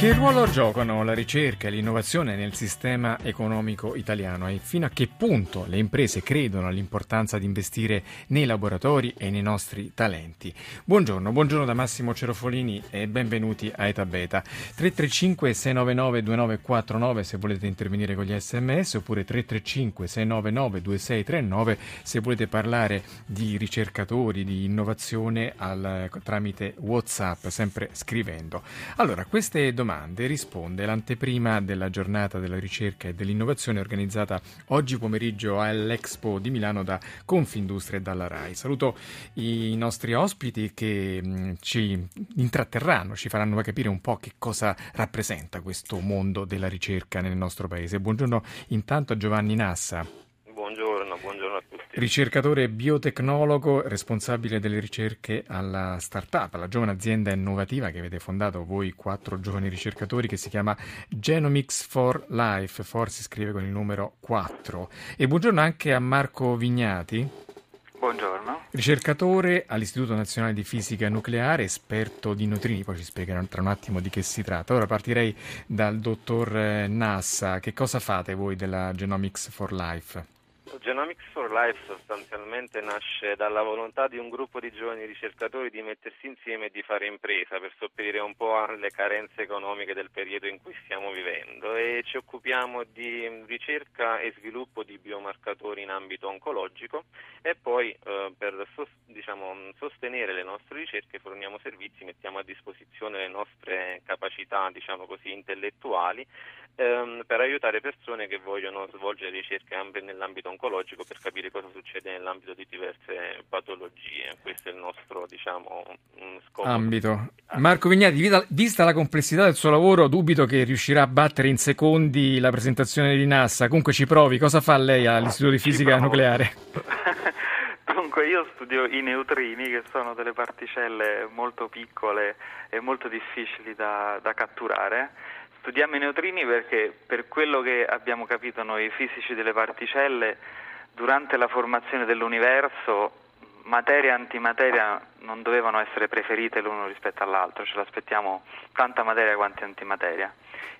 Che ruolo giocano la ricerca e l'innovazione nel sistema economico italiano e fino a che punto le imprese credono all'importanza di investire nei laboratori e nei nostri talenti? Buongiorno, buongiorno da Massimo Cerofolini e benvenuti a Eta Beta. 335 699 2949 se volete intervenire con gli sms oppure 335 699 2639 se volete parlare di ricercatori, di innovazione al, tramite Whatsapp, sempre scrivendo. Allora, queste domande domande risponde l'anteprima della giornata della ricerca e dell'innovazione organizzata oggi pomeriggio all'Expo di Milano da Confindustria e dalla RAI. Saluto i nostri ospiti che mm, ci intratterranno, ci faranno capire un po' che cosa rappresenta questo mondo della ricerca nel nostro paese. Buongiorno intanto a Giovanni Nassa. Buongiorno, buongiorno a tutti. Ricercatore biotecnologo, responsabile delle ricerche alla startup, la giovane azienda innovativa che avete fondato voi quattro giovani ricercatori che si chiama Genomics for Life, forse si scrive con il numero 4. E buongiorno anche a Marco Vignati. Buongiorno. Ricercatore all'Istituto Nazionale di Fisica Nucleare, esperto di neutrini, poi ci spiegherò tra un attimo di che si tratta. Ora partirei dal dottor Nassa. Che cosa fate voi della Genomics for Life? Genomics for Life sostanzialmente nasce dalla volontà di un gruppo di giovani ricercatori di mettersi insieme e di fare impresa per sopperire un po' alle carenze economiche del periodo in cui stiamo vivendo. E ci occupiamo di ricerca e sviluppo di biomarcatori in ambito oncologico e poi eh, per diciamo, sostenere le nostre ricerche forniamo servizi, mettiamo a disposizione le nostre capacità diciamo così, intellettuali ehm, per aiutare persone che vogliono svolgere ricerche nell'ambito oncologico oncologico per capire cosa succede nell'ambito di diverse patologie. Questo è il nostro diciamo, scopo. Ambito. Marco Vignati, vista la complessità del suo lavoro, dubito che riuscirà a battere in secondi la presentazione di NASA. Comunque ci provi, cosa fa lei all'Istituto di Fisica Nucleare? Dunque io studio i neutrini che sono delle particelle molto piccole e molto difficili da, da catturare Studiamo i neutrini perché per quello che abbiamo capito noi fisici delle particelle, durante la formazione dell'universo materia e antimateria non dovevano essere preferite l'uno rispetto all'altro, ce l'aspettiamo tanta materia quanto antimateria.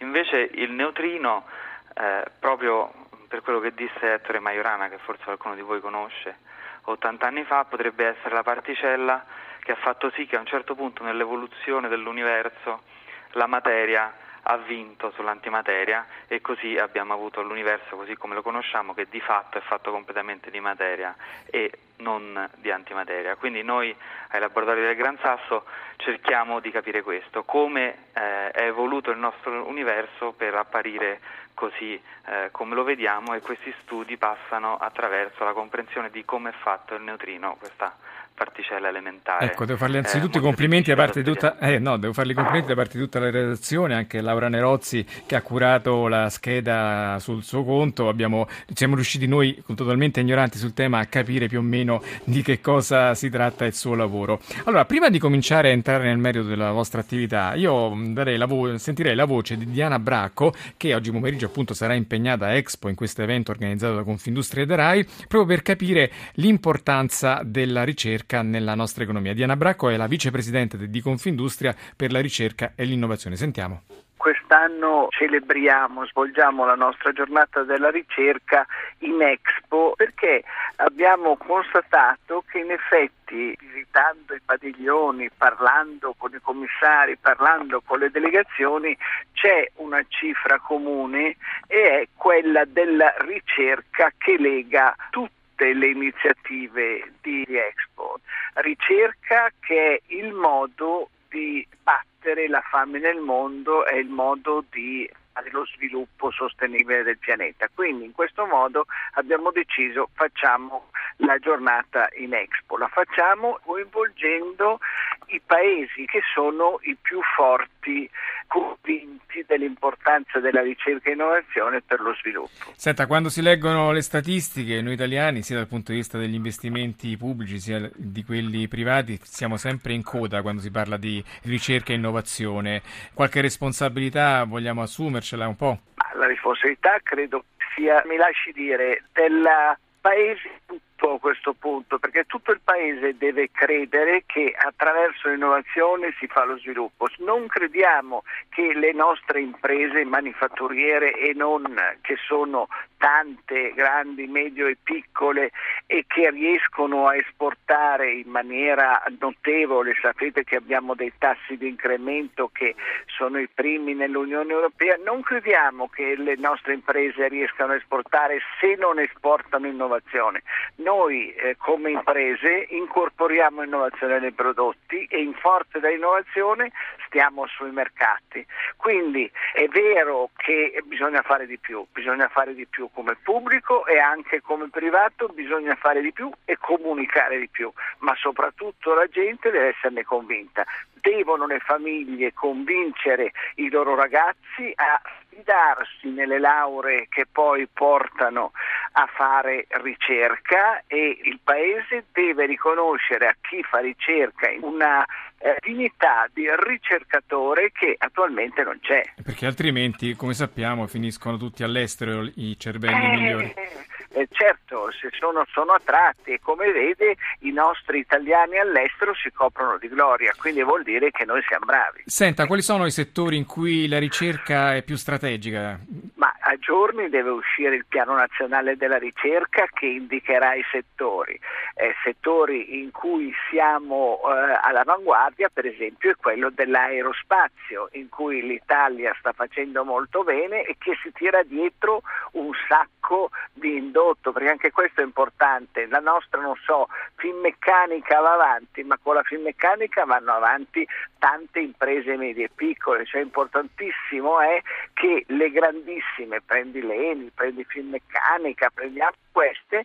Invece il neutrino, eh, proprio per quello che disse Ettore Majorana, che forse qualcuno di voi conosce, 80 anni fa potrebbe essere la particella che ha fatto sì che a un certo punto nell'evoluzione dell'universo la materia ha vinto sull'antimateria e così abbiamo avuto l'universo così come lo conosciamo che di fatto è fatto completamente di materia e non di antimateria. Quindi noi ai laboratori del Gran Sasso cerchiamo di capire questo, come eh, è evoluto il nostro universo per apparire così eh, come lo vediamo e questi studi passano attraverso la comprensione di come è fatto il neutrino, questa particella elementare. Ecco, devo farle anzitutto i complimenti da parte di tutta eh, no, devo farle i complimenti da parte di tutta la redazione, anche Laura Nerozzi che ha curato la scheda sul suo conto. Abbiamo, siamo riusciti noi, totalmente ignoranti sul tema, a capire più o meno di che cosa si tratta il suo lavoro. Allora, prima di cominciare a entrare nel merito della vostra attività, io la vo- sentirei la voce di Diana Bracco, che oggi pomeriggio appunto sarà impegnata a Expo in questo evento organizzato da Confindustria e Rai, proprio per capire l'importanza della ricerca ricerca nella nostra economia. Diana Bracco è la vicepresidente di Confindustria per la ricerca e l'innovazione. Sentiamo. Quest'anno celebriamo, svolgiamo la nostra giornata della ricerca in Expo perché abbiamo constatato che in effetti visitando i padiglioni, parlando con i commissari, parlando con le delegazioni, c'è una cifra comune e è quella della ricerca che lega tutti tutte le iniziative di Expo. Ricerca che è il modo di battere la fame nel mondo, è il modo di lo sviluppo sostenibile del pianeta. Quindi in questo modo abbiamo deciso facciamo la giornata in Expo. La facciamo coinvolgendo i paesi che sono i più forti convinti dell'importanza della ricerca e innovazione per lo sviluppo. Senta, quando si leggono le statistiche, noi italiani, sia dal punto di vista degli investimenti pubblici sia di quelli privati, siamo sempre in coda quando si parla di ricerca e innovazione. Qualche responsabilità vogliamo assumercela un po'? La responsabilità credo sia, mi lasci dire, della paesi tutto questo punto, perché tutto il paese deve credere che attraverso l'innovazione si fa lo sviluppo. Non crediamo che le nostre imprese manifatturiere e non, che sono tante, grandi, medio e piccole e che riescono a esportare in maniera notevole, sapete che abbiamo dei tassi di incremento che sono i primi nell'Unione Europea, non crediamo che le nostre imprese riescano a esportare se non esportano innovazione. Noi eh, come imprese incorporiamo innovazione nei prodotti e in forza dell'innovazione stiamo sui mercati. Quindi è vero che bisogna fare di più, bisogna fare di più come pubblico e anche come privato, bisogna fare di più e comunicare di più, ma soprattutto la gente deve esserne convinta. Devono le famiglie convincere i loro ragazzi a fidarsi nelle lauree che poi portano a fare ricerca e il Paese deve riconoscere a chi fa ricerca una eh, dignità di ricercatore che attualmente non c'è. Perché altrimenti, come sappiamo, finiscono tutti all'estero i cervelli eh, migliori. Eh, certo, se sono, sono, attratti e come vede i nostri italiani all'estero si coprono di gloria, quindi vuol dire che noi siamo bravi. Senta, quali sono i settori in cui la ricerca è più strategica? Ma giorni deve uscire il piano nazionale della ricerca che indicherà i settori. Eh, settori in cui siamo eh, all'avanguardia, per esempio, è quello dell'aerospazio, in cui l'Italia sta facendo molto bene e che si tira dietro un sacco di indotto, perché anche questo è importante. La nostra, non so, Finmeccanica va avanti, ma con la Finmeccanica vanno avanti tante imprese medie e piccole, cioè importantissimo è che le grandissime, prendi l'Eni, prendi Finmeccanica, prendiamo queste,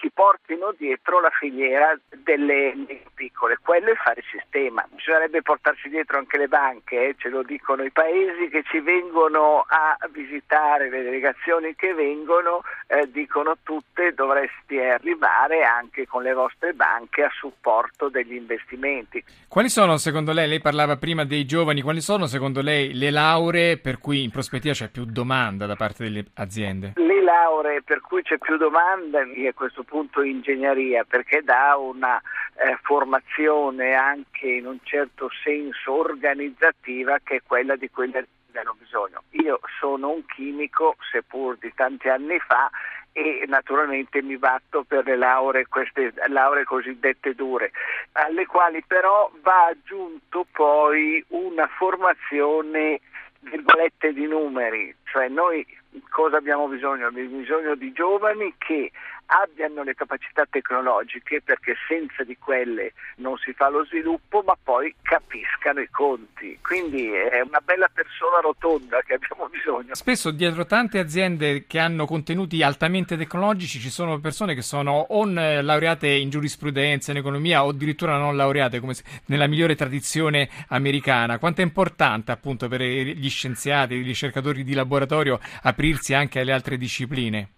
si portino dietro la filiera delle piccole, quello è fare sistema. Bisognerebbe portarsi dietro anche le banche, eh, ce lo dicono i paesi che ci vengono a visitare, le delegazioni che vengono, eh, dicono tutte dovresti arrivare anche con le vostre banche a supporto degli investimenti. Quali sono secondo lei, lei parlava prima dei giovani, quali sono secondo lei le lauree per cui in prospettiva c'è più domanda da parte delle aziende? Le lauree per cui c'è più domanda a questo punto ingegneria perché dà una eh, formazione anche in un certo senso organizzativa che è quella di cui hanno bisogno. Io sono un chimico, seppur di tanti anni fa, e naturalmente mi batto per le lauree, queste lauree cosiddette dure, alle quali però va aggiunto poi una formazione virgolette di numeri, cioè noi cosa abbiamo bisogno? Abbiamo bisogno di giovani che abbiano le capacità tecnologiche perché senza di quelle non si fa lo sviluppo ma poi capiscano i conti. Quindi è una bella persona rotonda che abbiamo bisogno. Spesso dietro tante aziende che hanno contenuti altamente tecnologici ci sono persone che sono o laureate in giurisprudenza in economia o addirittura non laureate come nella migliore tradizione americana. Quanto è importante appunto per gli scienziati i ricercatori di laboratorio aprirsi anche alle altre discipline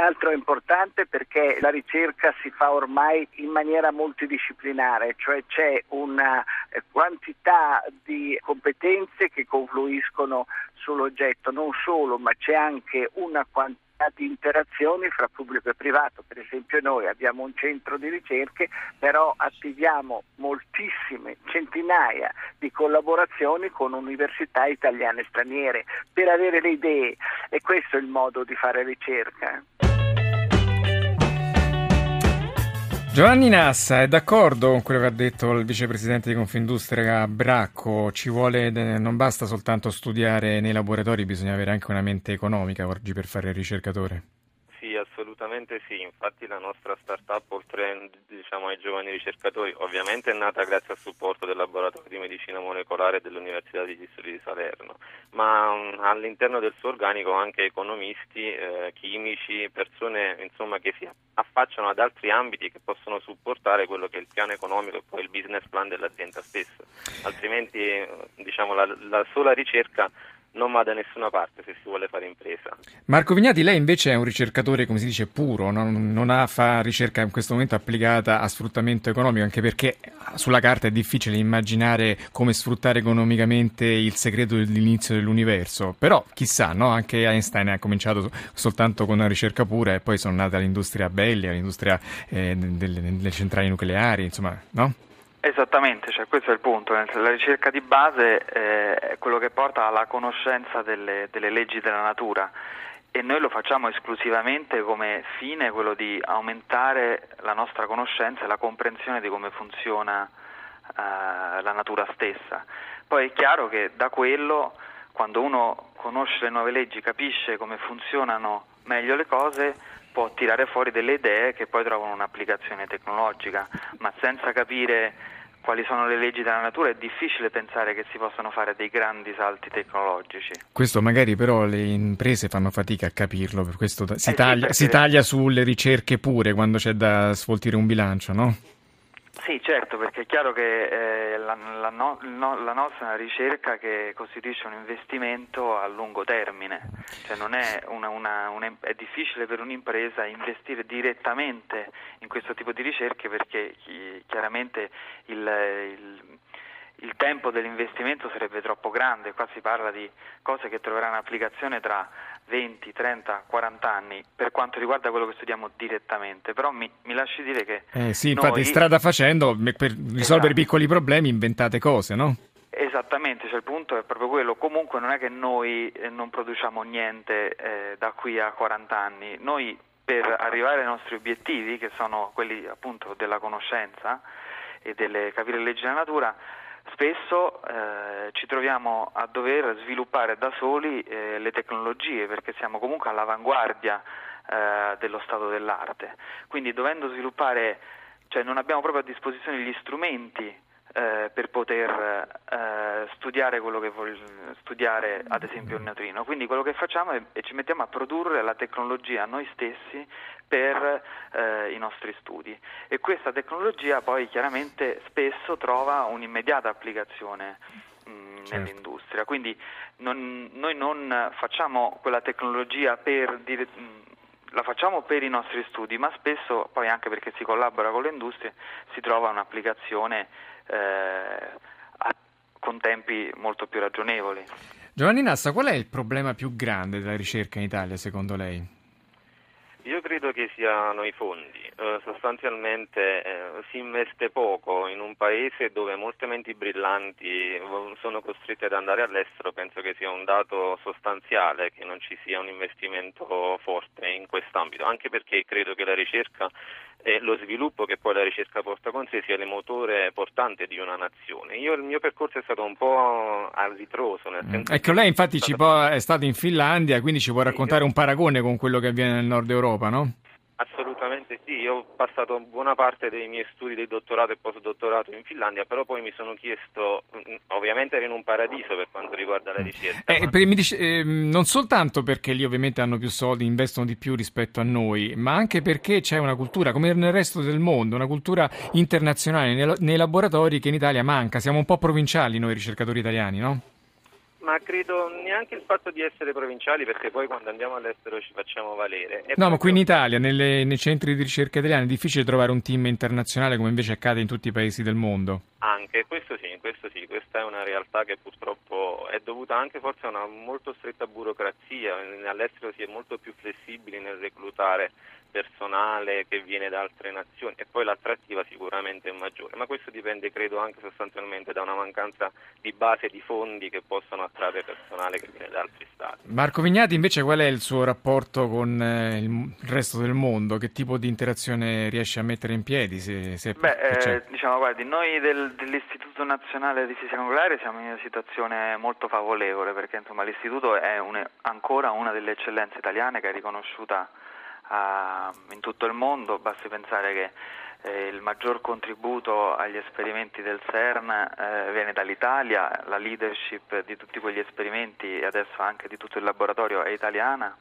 senz'altro è importante perché la ricerca si fa ormai in maniera multidisciplinare, cioè c'è una eh, quantità di competenze che confluiscono sull'oggetto, non solo, ma c'è anche una quantità di interazioni fra pubblico e privato. Per esempio noi abbiamo un centro di ricerche, però attiviamo moltissime, centinaia di collaborazioni con università italiane e straniere per avere le idee e questo è il modo di fare ricerca. Giovanni Nassa è d'accordo con quello che ha detto il vicepresidente di Confindustria Bracco, vuole, non basta soltanto studiare nei laboratori, bisogna avere anche una mente economica oggi per fare il ricercatore? Assolutamente sì, infatti la nostra startup oltre diciamo, ai giovani ricercatori ovviamente è nata grazie al supporto del laboratorio di medicina molecolare dell'Università degli Studi di Salerno, ma um, all'interno del suo organico anche economisti, eh, chimici, persone insomma, che si affacciano ad altri ambiti che possono supportare quello che è il piano economico e poi il business plan dell'azienda stessa, altrimenti diciamo, la, la sola ricerca non va da nessuna parte se si vuole fare impresa. Marco Vignati, lei invece è un ricercatore, come si dice, puro, non, non ha, fa ricerca in questo momento applicata a sfruttamento economico, anche perché sulla carta è difficile immaginare come sfruttare economicamente il segreto dell'inizio dell'universo. Però chissà, no? anche Einstein ha cominciato soltanto con una ricerca pura e poi sono nata l'industria bellica, l'industria eh, delle, delle centrali nucleari, insomma, no? Esattamente, cioè questo è il punto. La ricerca di base eh, è quello che porta alla conoscenza delle, delle, leggi della natura e noi lo facciamo esclusivamente come fine quello di aumentare la nostra conoscenza e la comprensione di come funziona eh, la natura stessa. Poi è chiaro che da quello, quando uno conosce le nuove leggi, capisce come funzionano meglio le cose, può tirare fuori delle idee che poi trovano un'applicazione tecnologica, ma senza capire quali sono le leggi della natura è difficile pensare che si possano fare dei grandi salti tecnologici. Questo magari però le imprese fanno fatica a capirlo, per questo si, eh taglia, sì, si taglia sulle ricerche pure quando c'è da sfoltire un bilancio, no? Sì, certo, perché è chiaro che eh, la, la, no, la, nostra è una ricerca che costituisce un investimento a lungo termine, cioè è, una, una, una, è, difficile per un'impresa investire direttamente in questo tipo di ricerche perché chiaramente il, il il tempo dell'investimento sarebbe troppo grande, qua si parla di cose che troveranno applicazione tra 20, 30, 40 anni per quanto riguarda quello che studiamo direttamente, però mi, mi lasci dire che... Eh sì, infatti noi... strada facendo, per risolvere esatto. piccoli problemi inventate cose, no? Esattamente, cioè il punto è proprio quello, comunque non è che noi eh, non produciamo niente eh, da qui a 40 anni, noi per arrivare ai nostri obiettivi, che sono quelli appunto della conoscenza e delle capire le leggi della natura, spesso eh, ci troviamo a dover sviluppare da soli eh, le tecnologie perché siamo comunque all'avanguardia eh, dello stato dell'arte. Quindi dovendo sviluppare, cioè non abbiamo proprio a disposizione gli strumenti eh, per poter eh, studiare quello che vuole studiare ad esempio il neutrino. Quindi quello che facciamo è, è ci mettiamo a produrre la tecnologia noi stessi per eh, i nostri studi e questa tecnologia poi chiaramente spesso trova un'immediata applicazione mh, certo. nell'industria. Quindi non, noi non facciamo quella tecnologia per dire, la facciamo per i nostri studi, ma spesso poi anche perché si collabora con le industrie si trova un'applicazione eh, a, con tempi molto più ragionevoli. Giovanni Nassa, qual è il problema più grande della ricerca in Italia secondo lei? Credo che siano i fondi. Eh, sostanzialmente eh, si investe poco in un paese dove molte menti brillanti eh, sono costretti ad andare all'estero. Penso che sia un dato sostanziale che non ci sia un investimento forte in quest'ambito, anche perché credo che la ricerca e lo sviluppo che poi la ricerca porta con sé sia il motore portante di una nazione. Io, il mio percorso è stato un po' a ritroso. Nel mm. senso ecco, lei infatti è, stata... è stato in Finlandia, quindi ci può raccontare un paragone con quello che avviene nel nord Europa, no? Io ho passato buona parte dei miei studi di dottorato e postdottorato in Finlandia, però poi mi sono chiesto, mm, ovviamente ero in un paradiso per quanto riguarda la ricerca. Eh, ma... dice, eh, non soltanto perché lì ovviamente hanno più soldi, investono di più rispetto a noi, ma anche perché c'è una cultura, come nel resto del mondo, una cultura internazionale nei, nei laboratori che in Italia manca. Siamo un po' provinciali noi ricercatori italiani, no? Ma credo neanche il fatto di essere provinciali perché poi quando andiamo all'estero ci facciamo valere. E no, ma qui in Italia, nelle, nei centri di ricerca italiani, è difficile trovare un team internazionale come invece accade in tutti i paesi del mondo. Anche, questo sì, questo sì, questa è una realtà che purtroppo è dovuta anche forse a una molto stretta burocrazia, all'estero si è molto più flessibili nel reclutare personale che viene da altre nazioni e poi l'attrattiva sicuramente è maggiore, ma questo dipende credo anche sostanzialmente da una mancanza di base di fondi che possano attrarre personale che viene da altri stati. Marco Vignati invece qual è il suo rapporto con eh, il resto del mondo? Che tipo di interazione riesce a mettere in piedi? Se, se Beh, eh, diciamo, guardi, noi del, dell'Istituto Nazionale di Fisica Nucleare siamo in una situazione molto favorevole perché insomma, l'istituto è un, ancora una delle eccellenze italiane che è riconosciuta uh, in tutto il mondo, basti pensare che eh, il maggior contributo agli esperimenti del CERN eh, viene dall'Italia, la leadership di tutti quegli esperimenti e adesso anche di tutto il laboratorio è italiana.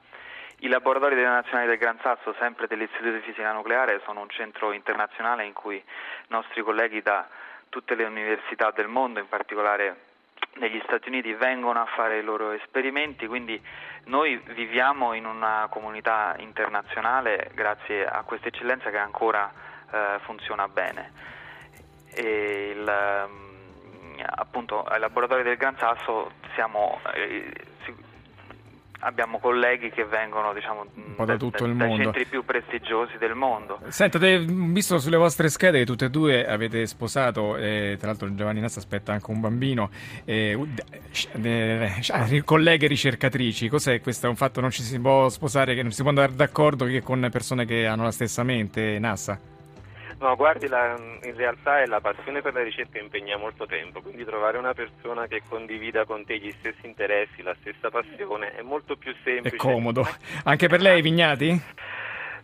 I laboratori delle nazionali del Gran Sasso, sempre dell'Istituto di Fisica Nucleare, sono un centro internazionale in cui i nostri colleghi da tutte le università del mondo, in particolare negli Stati Uniti vengono a fare i loro esperimenti, quindi noi viviamo in una comunità internazionale grazie a questa eccellenza che ancora eh, funziona bene. E il, ehm, appunto ai laboratori del Gran Sasso siamo eh, abbiamo colleghi che vengono diciamo, da, da, tutto il dai mondo. centri più prestigiosi del mondo. Senta, visto sulle vostre schede che tutte e due avete sposato, eh, tra l'altro Giovanni Nassa aspetta anche un bambino, eh, eh, colleghe ricercatrici, cos'è questo? È un fatto non ci si può sposare, che non si può andare d'accordo che con persone che hanno la stessa mente, Nassa? No, guardi, la, in realtà è la passione per la ricerca impegna molto tempo, quindi trovare una persona che condivida con te gli stessi interessi, la stessa passione è molto più semplice. È comodo. Anche per lei, Vignati?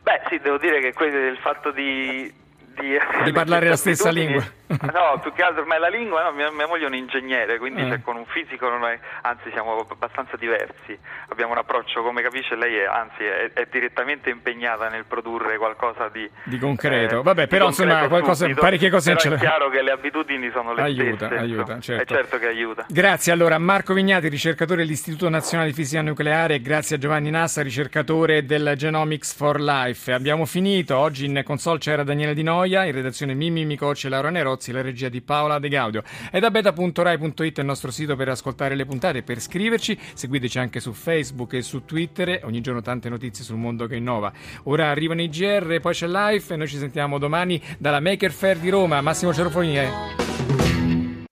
Beh, sì, devo dire che il fatto di di, di parlare la stessa lingua. No, più che altro ormai la lingua, no, mia, mia, moglie è un ingegnere, quindi eh. con un fisico è, anzi siamo abbastanza diversi, abbiamo un approccio, come capisce lei, è, anzi è, è direttamente impegnata nel produrre qualcosa di, di concreto. Eh, Vabbè, però insomma qualcosa, parecchie cose però ce è chiaro che le abitudini sono le aiuta, stesse. Aiuta, certo. È certo che aiuta. Grazie allora Marco Vignati, ricercatore dell'Istituto Nazionale di Fisica Nucleare, e grazie a Giovanni Nassa, ricercatore del Genomics for Life. Abbiamo finito, oggi in console c'era Daniele Di Noia, in redazione Mimmi Micocci e Laura Nerozzi, la regia di Paola De Gaudio. E da beta.rai.it è il nostro sito per ascoltare le puntate, per scriverci, seguiteci anche su Facebook e su Twitter, ogni giorno tante notizie sul mondo che innova. Ora arrivano i GR, poi c'è Life e noi ci sentiamo domani dalla Maker Fair di Roma. Massimo Cerofoni. Eh.